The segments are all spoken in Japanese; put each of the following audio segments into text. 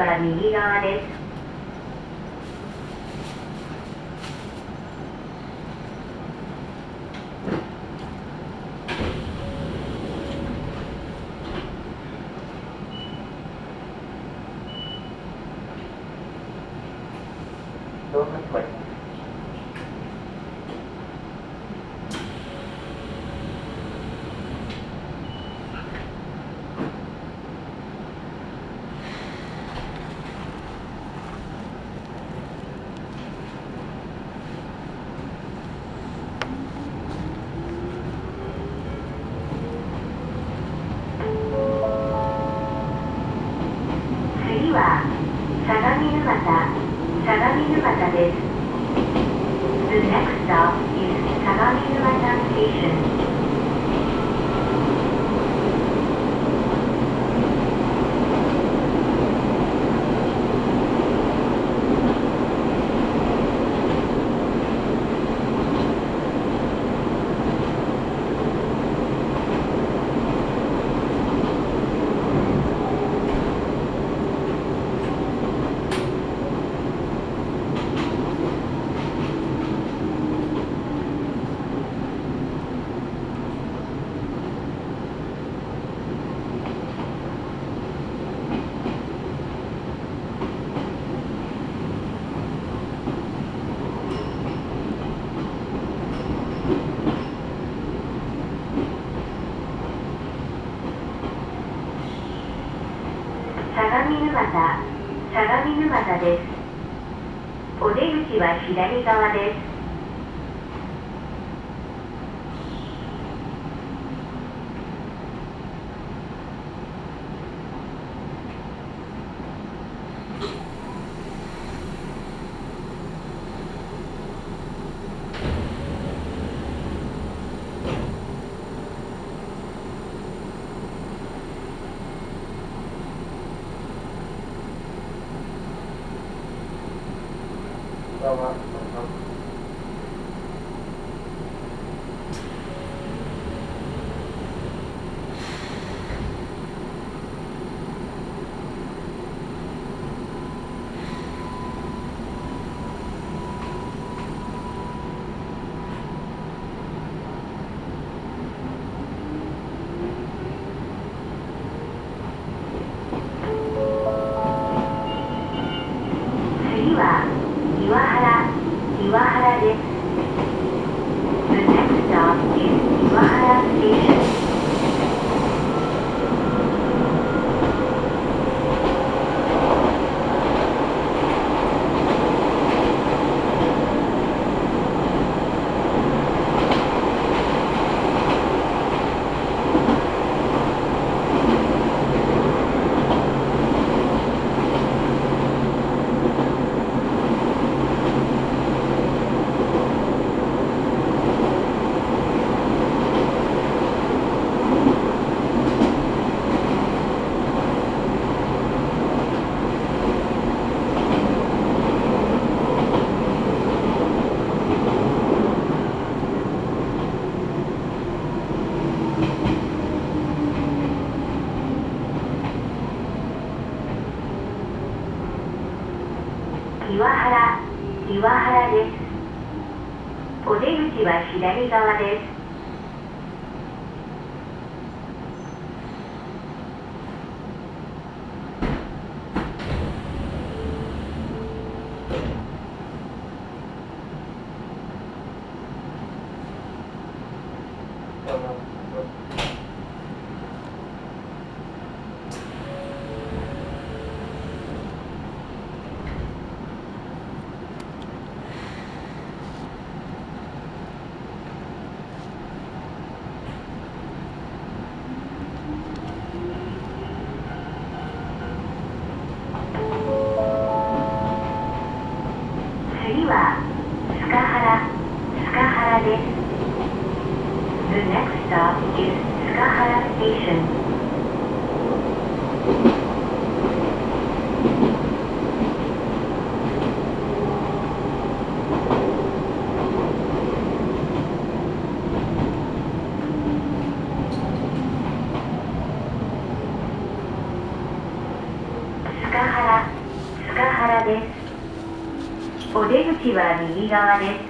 は右側です。どうも聞こえます？方相模沼田です。お出口は左側です。知道吗？は右側です。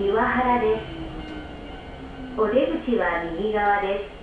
岩原です。お出口は右側です。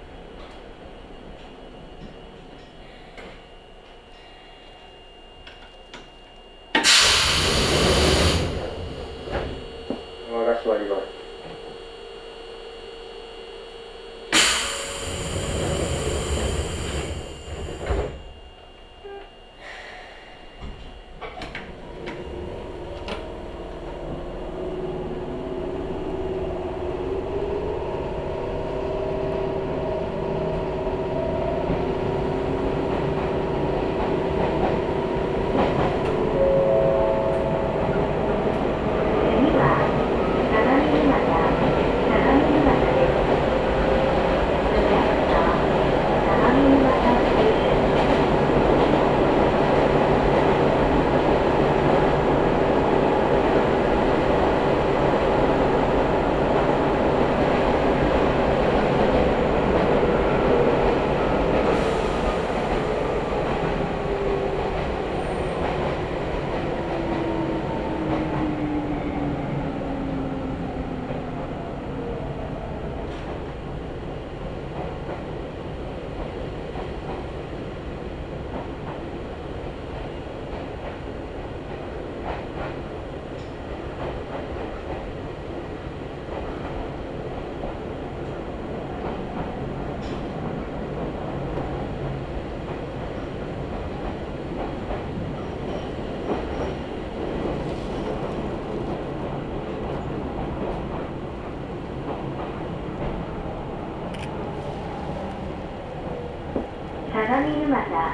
沼田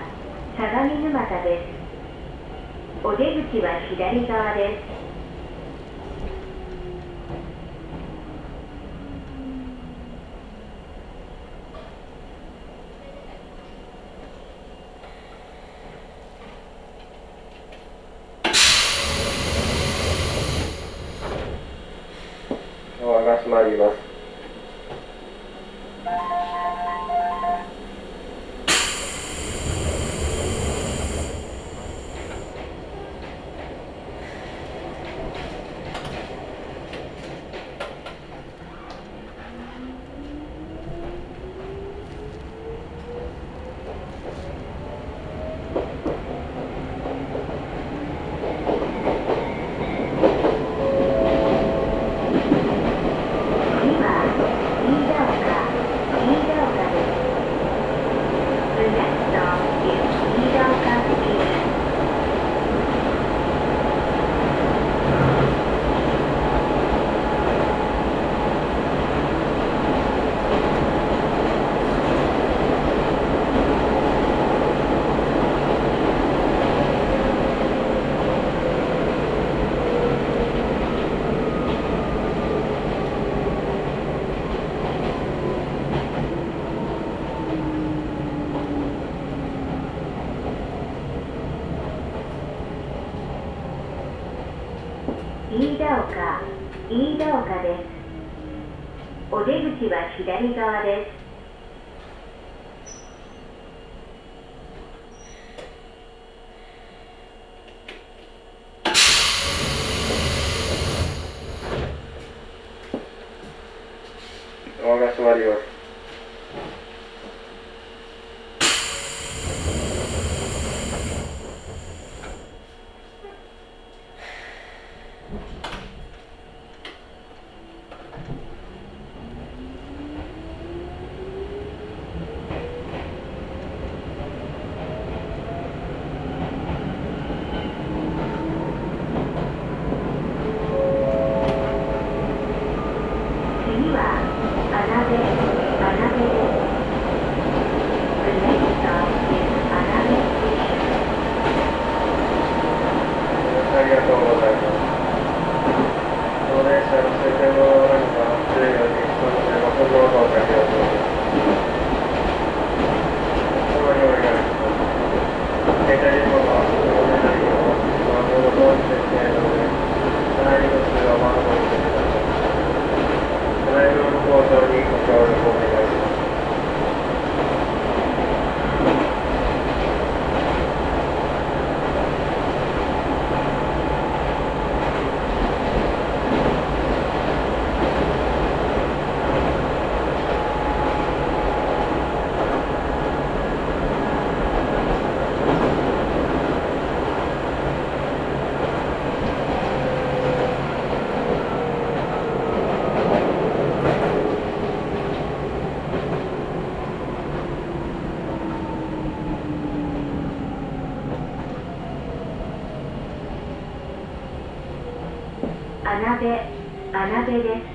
相模沼田です。お出口は左側です。です。お出口は左側です。奏でです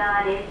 側です。